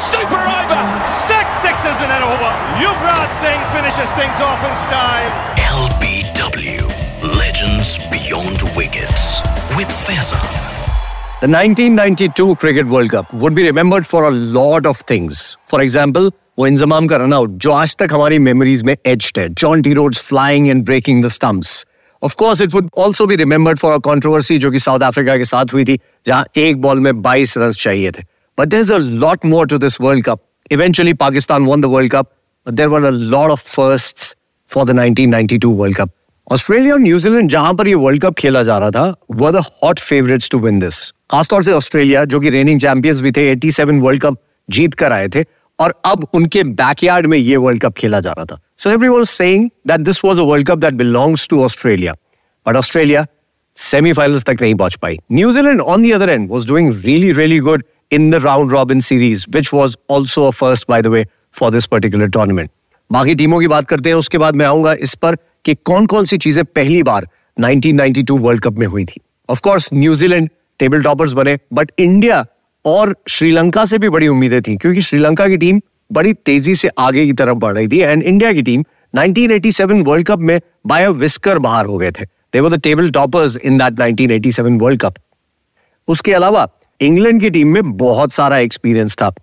super over. Six sixes in an over. Yuvraj Singh finishes things off in style. LBW. Legends beyond wickets. With Faizan. The 1992 Cricket World Cup would be remembered for a lot of things. For example, वो इंजमाम का run out जो आज तक हमारी memories में etched है Jonty Rhodes flying and breaking the stumps of course it would also be remembered for a controversy जो कि साउथ अफ्रीका के साथ हुई थी जहां एक बॉल में 22 रन चाहिए थे there is a lot more to this world cup eventually Pakistan won the world cup but there were a lot of firsts for the 1992 world cup Australia और न्यूजीलैंड जहाँ पर ये वर्ल्ड कप खेला जा रहा था were the hot favourites to win this खासतौर से ऑस्ट्रेलिया जो कि रेनिंग चैंपियंस भी थे 87 वर्ल्ड कप जीत कर आए थे, और अब उनके बैकयार्ड में ये वर्ल्ड कप खेला जा रहा था। So everyone saying that this was a world cup that belongs to Australia but Australia semifinals तक नहीं पहुँच पाई। New Zealand on the other end was doing really really good in the round robin series which was also a first by the way for this particular tournament बाकी टीमों की बात करते हैं, उसके बाद मैं आऊँगा इस पर कि कौन कौन सी चीज़ें पहली बार 1992 वर्ल्ड कप में हुई थी। Of course New Zealand table toppers बने बट इंडिया और श्रीलंका से भी बड़ी उम्मीदें थी, क्योंकि श्रीलंका की टीम बड़ी तेज़ी से आगे की तरफ़ बढ़ रही थी एंड इंडिया की टीम 1987 वर्ल्ड कप में बाय विस्कर बाहर हो गए थे। They were the table toppers in that 1987 world cup. उसके अलावा इंग्लैंड की टीम में बहुत सारा एक्सपीरियंस था।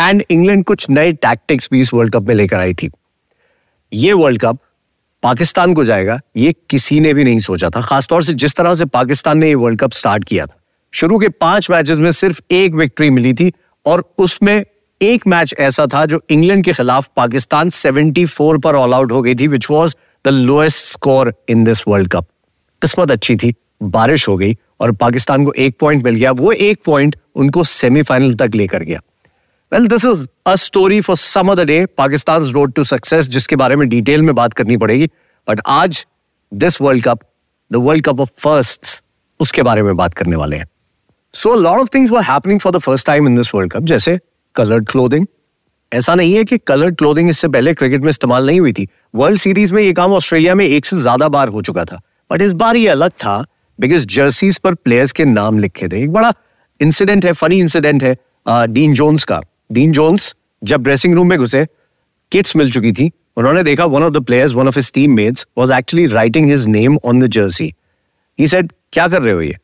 एंड इंग्लैंड कुछ नए टैक्टिक्स भी इस वर्ल्ड कप में लेकर आई थी। ये वर्ल्ड कप पाकिस्तान को जाएगा, ये किसी ने भी नहीं सोचा था। खासतौर से जिस तरह से पाकिस्तान ने ये वर्ल्ड कप स्टार्ट किया था। शुरू के पाँच मैचेस में सिर्फ़ एक विक्ट्री मिली थी और उसमें एक मैच ऐसा था जो इंग्लैंड के खिलाफ पाकिस्तान 74 पर ऑल आउट हो गई थी which was the lowest score in this world cup किस्मत अच्छी थी। बारिश हो गई और पाकिस्तान को एक पॉइंट मिल गया। वो एक पॉइंट उनको सेमीफाइनल तक लेकर गया। Well this is a story for some the day Pakistan road to success जिसके बारे में डिटेल में बात करनी पड़ेगी। बट आज this world cup the world cup of first उसके बारे में बात करने वाले हैं। So lot of things were happening for the first time in this world cup जैसे कलर्ड क्लोथिंग ऐसा नहीं है कि कलर्ड क्लोथिंग इससे पहले क्रिकेट में इस्तेमाल नहीं हुई थी। वर्ल्ड सीरीज़ में ये काम ऑस्ट्रेलिया में एक से ज़्यादा बार हो चुका था। बट इस बार ये अलग था। बिकॉज़ जर्सीज पर प्लेयर्स के नाम लिखे थे। एक बड़ा इंसिडेंट है फनी इंसिडेंट है डीन जोन्स का। डीन जोन्स जब ड्रेसिंग रूम में घुसे किट्स मिल चुकी थी। उन्होंने देखा one of the players one of his team mates was actually writing his name on the jersey he said क्या कर रहे हो ये?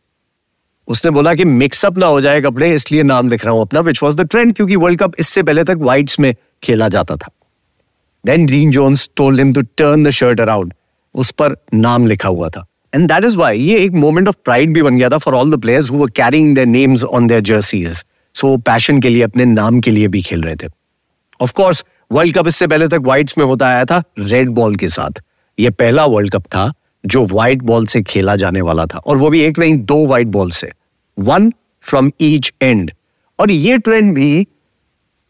उसने बोला कि मिक्सअप ना हो जाए कपड़े, इसलिए नाम लिख रहा हूँ अपना विच वॉज़ द ट्रेंड क्योंकि वर्ल्ड कप इससे पहले तक व्हाइट्स में खेला जाता था। Then Dean Jones told him to turn the shirt around उस पर नाम लिखा हुआ था। एंड दैट इज़ वाई ये एक मोमेंट ऑफ़ प्राइड भी बन गया था for all the players who were carrying their names on their jerseys so passion के लिए, अपने नाम के लिए भी खेल रहे थे। ऑफ़ कोर्स वर्ल्ड कप इससे पहले तक व्हाइट्स में होता आया था रेड बॉल के साथ। ये पहला वर्ल्ड कप था जो व्हाइट बॉल से खेला जाने वाला था। और वो भी एक नहीं, दो व्हाइट बॉल से। वन फ्रॉम ईच एंड और ये ट्रेंड भी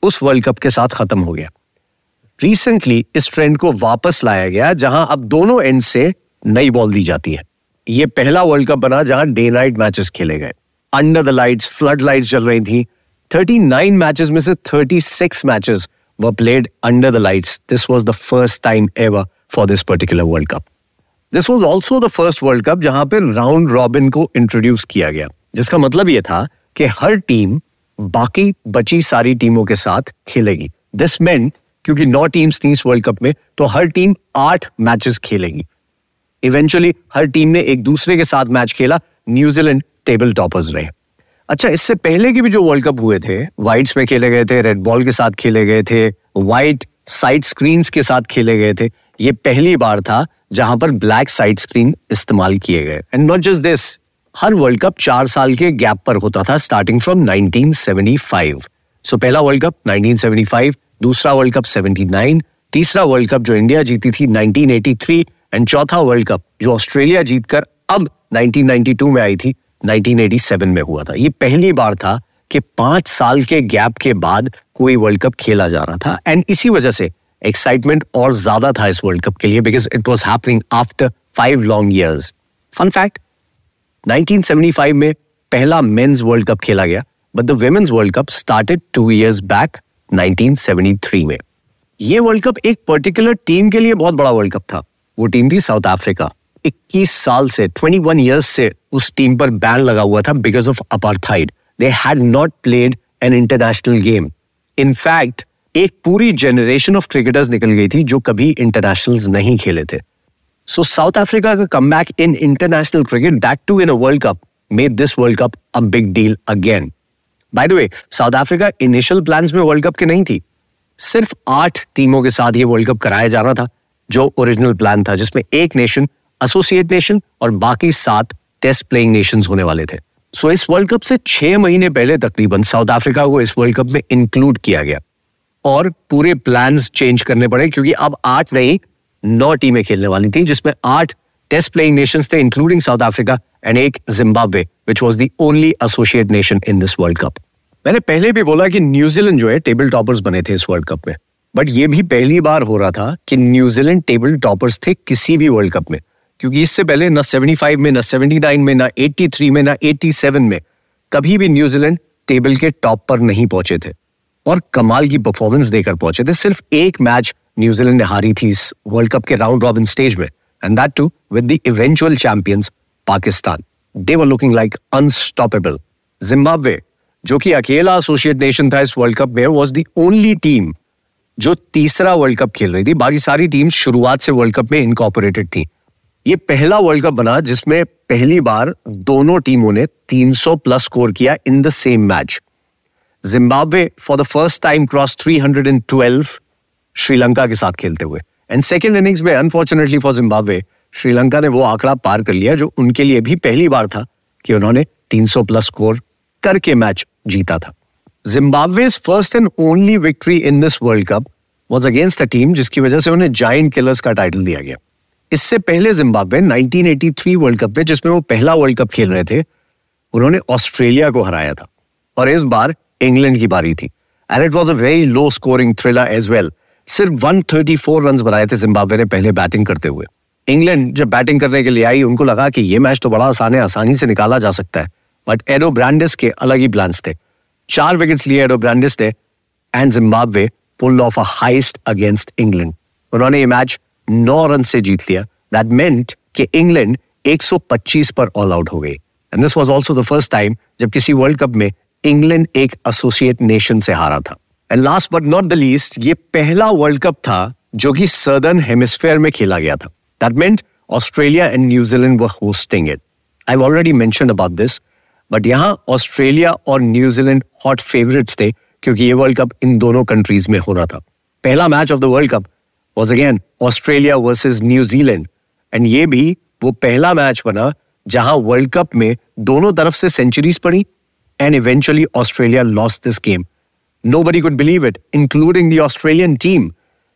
उस वर्ल्ड कप के साथ खत्म हो गया। रिसेंटली इस ट्रेंड को वापस लाया गया, जहाँ अब दोनों एंड से नई बॉल दी जाती है। ये पहला वर्ल्ड कप बना जहाँ डे नाइट मैचेस खेले गए। Under the lights flood lights चल रही थी। 39 मैचेस में से 36 matches were played under the lights this was the first time ever for this particular world cup this was also the first world cup जहाँ पर round robin को introduce किया गया। जिसका मतलब यह था कि हर टीम बाकी बची सारी टीमों के साथ खेलेगी। दिस मेंट क्योंकि नौ टीम्स थी इस वर्ल्ड कप में तो हर टीम आठ मैचेस खेलेगी। इवेंचुअली हर टीम ने एक दूसरे के साथ मैच खेला न्यूजीलैंड टेबल टॉपर्स रहे। अच्छा इससे पहले के भी जो वर्ल्ड कप हुए थे व्हाइट्स में खेले गए थे रेड बॉल के साथ खेले गए थे व्हाइट साइड स्क्रीन के साथ खेले गए थे ये पहली बार था जहाँ पर ब्लैक साइड स्क्रीन इस्तेमाल किए गए। एंड नॉट जस्ट दिस हर वर्ल्ड कप चार साल के गैप पर होता था स्टार्टिंग फ्रॉम 1975 सो so, पहला वर्ल्ड कप 1975 दूसरा वर्ल्ड कप 79 तीसरा वर्ल्ड कप जो इंडिया जीती थी 1983 एंड चौथा वर्ल्ड कप जो ऑस्ट्रेलिया जीतकर अब 1992 में आई थी 1987 में हुआ था। ये पहली बार था कि पाँच साल के गैप के बाद कोई वर्ल्ड कप खेला जा रहा था। एंड इसी वजह से एक्साइटमेंट और ज़्यादा था इस वर्ल्ड कप के लिए because it was happening after five long years fun fact 1975 में पहला मेंस वर्ल्ड कप खेला गया but the women's world cup started two years back 1973 में। ये वर्ल्ड कप एक पर्टिकुलर टीम के लिए बहुत बड़ा वर्ल्ड कप था। वो टीम थी साउथ अफ्रीका। 21 साल से 21 इयर्स से उस टीम पर बैन लगा हुआ था because of apartheid they had not played an international game in fact एक पूरी जनरेशन ऑफ़ क्रिकेटर्स निकल गई थी जो कभी इंटरनेशनल्स नहीं खेले थे। सो साउथ अफ्रीका का come back in international cricket that too in a world cup made this world cup a big deal again by the way South Africa initial plans में वर्ल्ड कप के नहीं थी। सिर्फ़ आठ टीमों के साथ ये वर्ल्ड कप कराया जाना था। जो ओरिजिनल प्लान था जिसमें एक नेशन एसोसिएट नेशन और बाकी सात टेस्ट प्लेइंग नेशंस होने वाले थे। सो so, इस वर्ल्ड कप से छह महीने पहले तकरीबन साउथ अफ्रीका को इस वर्ल्ड कप में इंक्लूड किया गया। और पूरे प्लान चेंज करने पड़े क्योंकि अब आठ नहीं नौ टीमें खेलने वाली थी जिसमें आठ टेस्ट प्लेइंग नेशन थे इंक्लूडिंग साउथ अफ्रीका एंड एक Zimbabwe which was the only associate nation in this world cup मैंने पहले भी बोला कि न्यूजीलैंड जो है टेबल टॉपर्स बने थे इस वर्ल्ड कप में। बट ये भी पहली बार हो रहा था कि न्यूजीलैंड टेबल टॉपर्स थे किसी भी वर्ल्ड कप में। क्योंकि इससे पहले न 75 में, न 79 में, न 83 में, न 87 में कभी भी न्यूजीलैंड टेबल के टॉप पर नहीं पहुँचे थे। और कमाल की परफॉर्मेंस देकर पहुँचे थे। सिर्फ़ एक मैच न्यूजीलैंड ने हारी थी इस वर्ल्ड कप के राउंड रॉबिन स्टेज में। And that too with the eventual champions Pakistan they were looking like unstoppable Zimbabwe जो कि अकेला एसोसिएट नेशन था इस वर्ल्ड कप में वॉज़ दी ओनली टीम जो तीसरा वर्ल्ड कप खेल रही थी, बाकी सारी टीम शुरुआत से वर्ल्ड कप में इनकॉपरेटेड थी। ये पहला वर्ल्ड कप बना जिसमें पहली बार दोनों टीमों ने 300 प्लस स्कोर किया in the same match Zimbabwe for the first time cross 312 Sri Lanka के साथ खेलते हुए। एंड सेकेंड इनिंग्स में अनफॉर्चुनेटली फॉर जिम्बाब्वे श्रीलंका ने वो आंकड़ा पार कर लिया, जो उनके लिए भी पहली बार था कि उन्होंने 300 प्लस स्कोर करके मैच जीता था। Zimbabwe first and only victory in this world cup was against a team जिसकी वजह से उन्हें जाइंट किलर्स का टाइटल दिया गया। इससे पहले जिम्बाब्वे 1983 वर्ल्ड कप में, जिसमें वो पहला वर्ल्ड कप खेल रहे थे, उन्होंने ऑस्ट्रेलिया को हराया था और इस बार इंग्लैंड की बारी थी। And it was a very low scoring thriller as well सिर्फ़ 134 रन बनाए थे जिम्बाब्वे ने पहले बैटिंग करते हुए। इंग्लैंड जब बैटिंग करने के लिए आई, उनको लगा कि ये मैच तो बड़ा आसान है, आसानी से निकाला जा सकता है। बट एडो ब्रांडिस के अलग ही प्लान्स थे। चार विकेट्स लिए एडो ने and Zimbabwe pulled off a heist against England उन्होंने ये मैच नौ रन से जीत लिया। दैट मेंट कि इंग्लैंड 125 पर ऑल आउट हो गई and this was also the first time जब किसी वर्ल्ड कप में इंग्लैंड एक एसोसिएट नेशन से हारा था। And last but not the least ये पहला वर्ल्ड कप था जो कि सदर्न हेमिस्फेयर में खेला गया था। That meant Australia and New Zealand were hosting it I already mention about this but यहाँ ऑस्ट्रेलिया और न्यूजीलैंड हॉट फेवरेट्स थे, क्योंकि ये वर्ल्ड कप इन दोनों कंट्रीज़ में होना था। पहला match of the world cup was again Australia versus New Zealand and ये भी वो पहला मैच बना, जहाँ वर्ल्ड कप में दोनों तरफ़ से सेंचुरीज पड़ी and eventually Australia loss this game nobody could believe it including the Australian team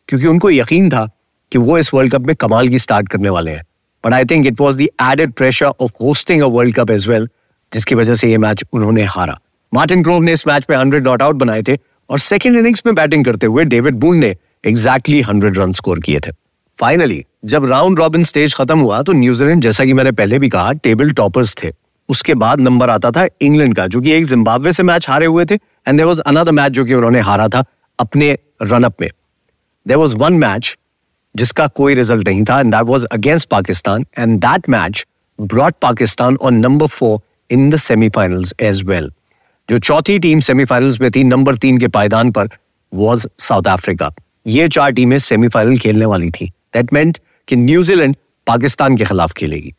क्योंकि उनको यकीन था कि वो इस वर्ल्ड कप में कमाल की स्टार्ट करने वाले हैं। But I think it was the added pressure of hosting a world cup as well जिसकी वजह से ये मैच उन्होंने हारा। मार्टिन क्रोव ने इस मैच में हंड्रेड नॉट आउट बनाए थे और सेकेंड इनिंग्स में बैटिंग करते हुए डेविड बून ने एग्जैक्टली हंड्रेड रन स्कोर किए थे। फाइनली जब राउंड रॉबिन स्टेज खत्म हुआ तो न्यूजीलैंड जैसा कि मैंने पहले भी कहा टेबल टॉपर्स थे। उसके बाद नंबर आता था इंग्लैंड का, जो कि एक जिम्बाब्वे से मैच हारे हुए थे and there was another match जो कि उन्होंने हारा था अपने रनअप में। देर वॉज़ वन मैच जिसका कोई रिज़ल्ट नहीं था and that was against Pakistan and that match brought Pakistan on number four in the semifinals as well जो चौथी टीम सेमीफाइनल्स में थी नंबर तीन के पायदान पर वॉज़ साउथ अफ्रीका ये चार टीमें सेमीफाइनल खेलने वाली थी। दैट मेंट कि न्यूजीलैंड पाकिस्तान के खिलाफ खेलेगी।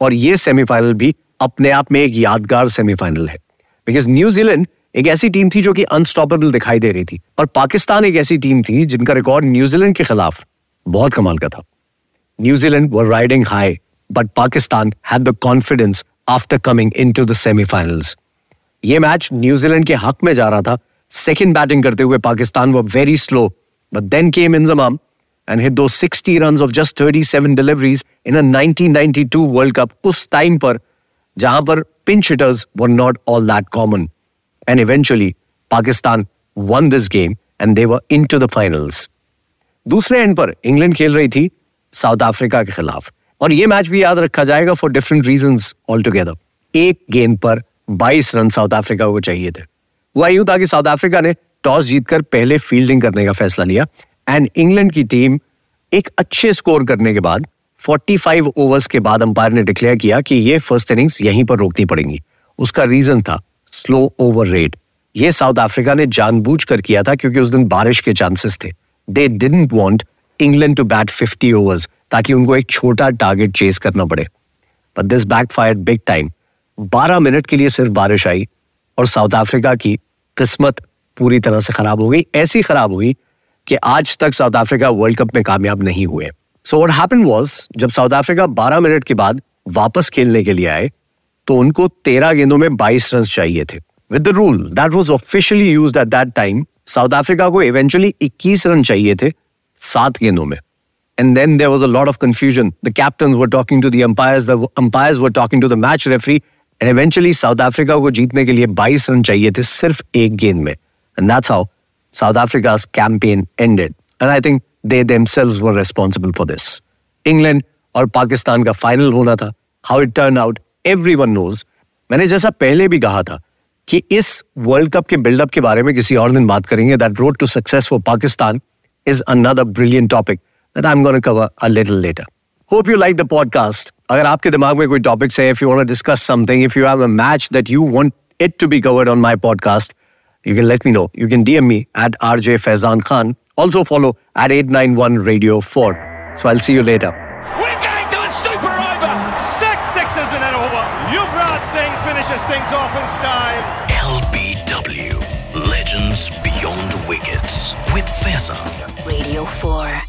और ये सेमीफाइनल भी अपने आप में एक यादगार सेमीफाइनल है। बिकॉज़ न्यूजीलैंड एक ऐसी टीम थी जो कि अनस्टॉपेबल दिखाई दे रही थी। और पाकिस्तान एक ऐसी टीम थी जिनका रिकॉर्ड न्यूजीलैंड के खिलाफ बहुत कमाल का था। New Zealand were riding high but Pakistan had the confidence after coming into the semifinals ये मैच न्यूजीलैंड के हक में जा रहा था सेकंड बैटिंग करते हुए पाकिस्तान वो very slow but then came Inzamam and hit those 60 runs of just 37 deliveries in a 1992 World Cup उस टाइम पर जहाँ पर pinch hitters were not all that common. And eventually, Pakistan won this game and they were into the finals. दूसरे end पर England खेल रही थी South Africa के खिलाफ और ये मैच भी याद रखा जाएगा for different reason all together एक गेंद पर 22 रन साउथ अफ्रीका को चाहिए थे। हुआ यूँ था कि साउथ अफ्रीका ने टॉस जीतकर पहले फील्डिंग करने का फैसला लिया एंड इंग्लैंड की टीम एक अच्छे स्कोर करने के बाद 45 ओवर्स के बाद अंपायर ने डिक्लेयर किया कि ये फ़र्स्ट इनिंग्स यहीं पर रोकनी पड़ेंगी। उसका रीजन था स्लो ओवर रेट ये साउथ अफ्रीका ने जानबूझकर किया था क्योंकि उस दिन बारिश के चांसेस थे। They didn't want England to bat 50 overs ताकि उनको एक छोटा टारगेट चेस करना पड़े। But this backfire big time 12 minute के लिए सिर्फ़ बारिश आई और साउथ अफ्रीका की किस्मत पूरी तरह से खराब हो गई। ऐसी खराब हुई कि आज तक साउथ अफ्रीका वर्ल्ड कप में कामयाब नहीं हुए। सो व्हाट हैपेंड वाज जब साउथ अफ्रीका 12 मिनट के बाद वापस खेलने के लिए आए तो उनको 13 गेंदों में 22 रन चाहिए थे। With the rule that was officially used at that time South Africa को इवेंचुअली 21 रन चाहिए थे सात गेंदों में। And then there was a lot of confusion. The captains were talking to the umpires, the umpires were talking to the match referee, and eventually South Africa को जीतने के लिए 22 रन चाहिए थे सिर्फ एक गेंद में. And that's how South Africa's campaign ended. And I think they themselves were responsible for this. England और पाकिस्तान का फाइनल होना था. How it turned out, everyone knows. मैंने जैसा पहले भी कहा था कि इस वर्ल्ड कप के बिल्डअप के बारे में किसी और दिन बात करेंगे that road to success for Pakistan is another brilliant topic that I'm going to cover a little later. Hope you like the podcast. अगर आपके दिमाग में कोई टॉपिक्स है if you want to discuss something, if you have a match that you want it to be covered on my podcast, you can let me know. You can DM me at RJ Faizan Khan. Also follow at 891 Radio 4. So I'll see you later. We're going to a super over. Six sixes in an over. Yuvraj Singh finishes things off in style. LBW Legends Beyond Wickets with Faizan. Radio 4.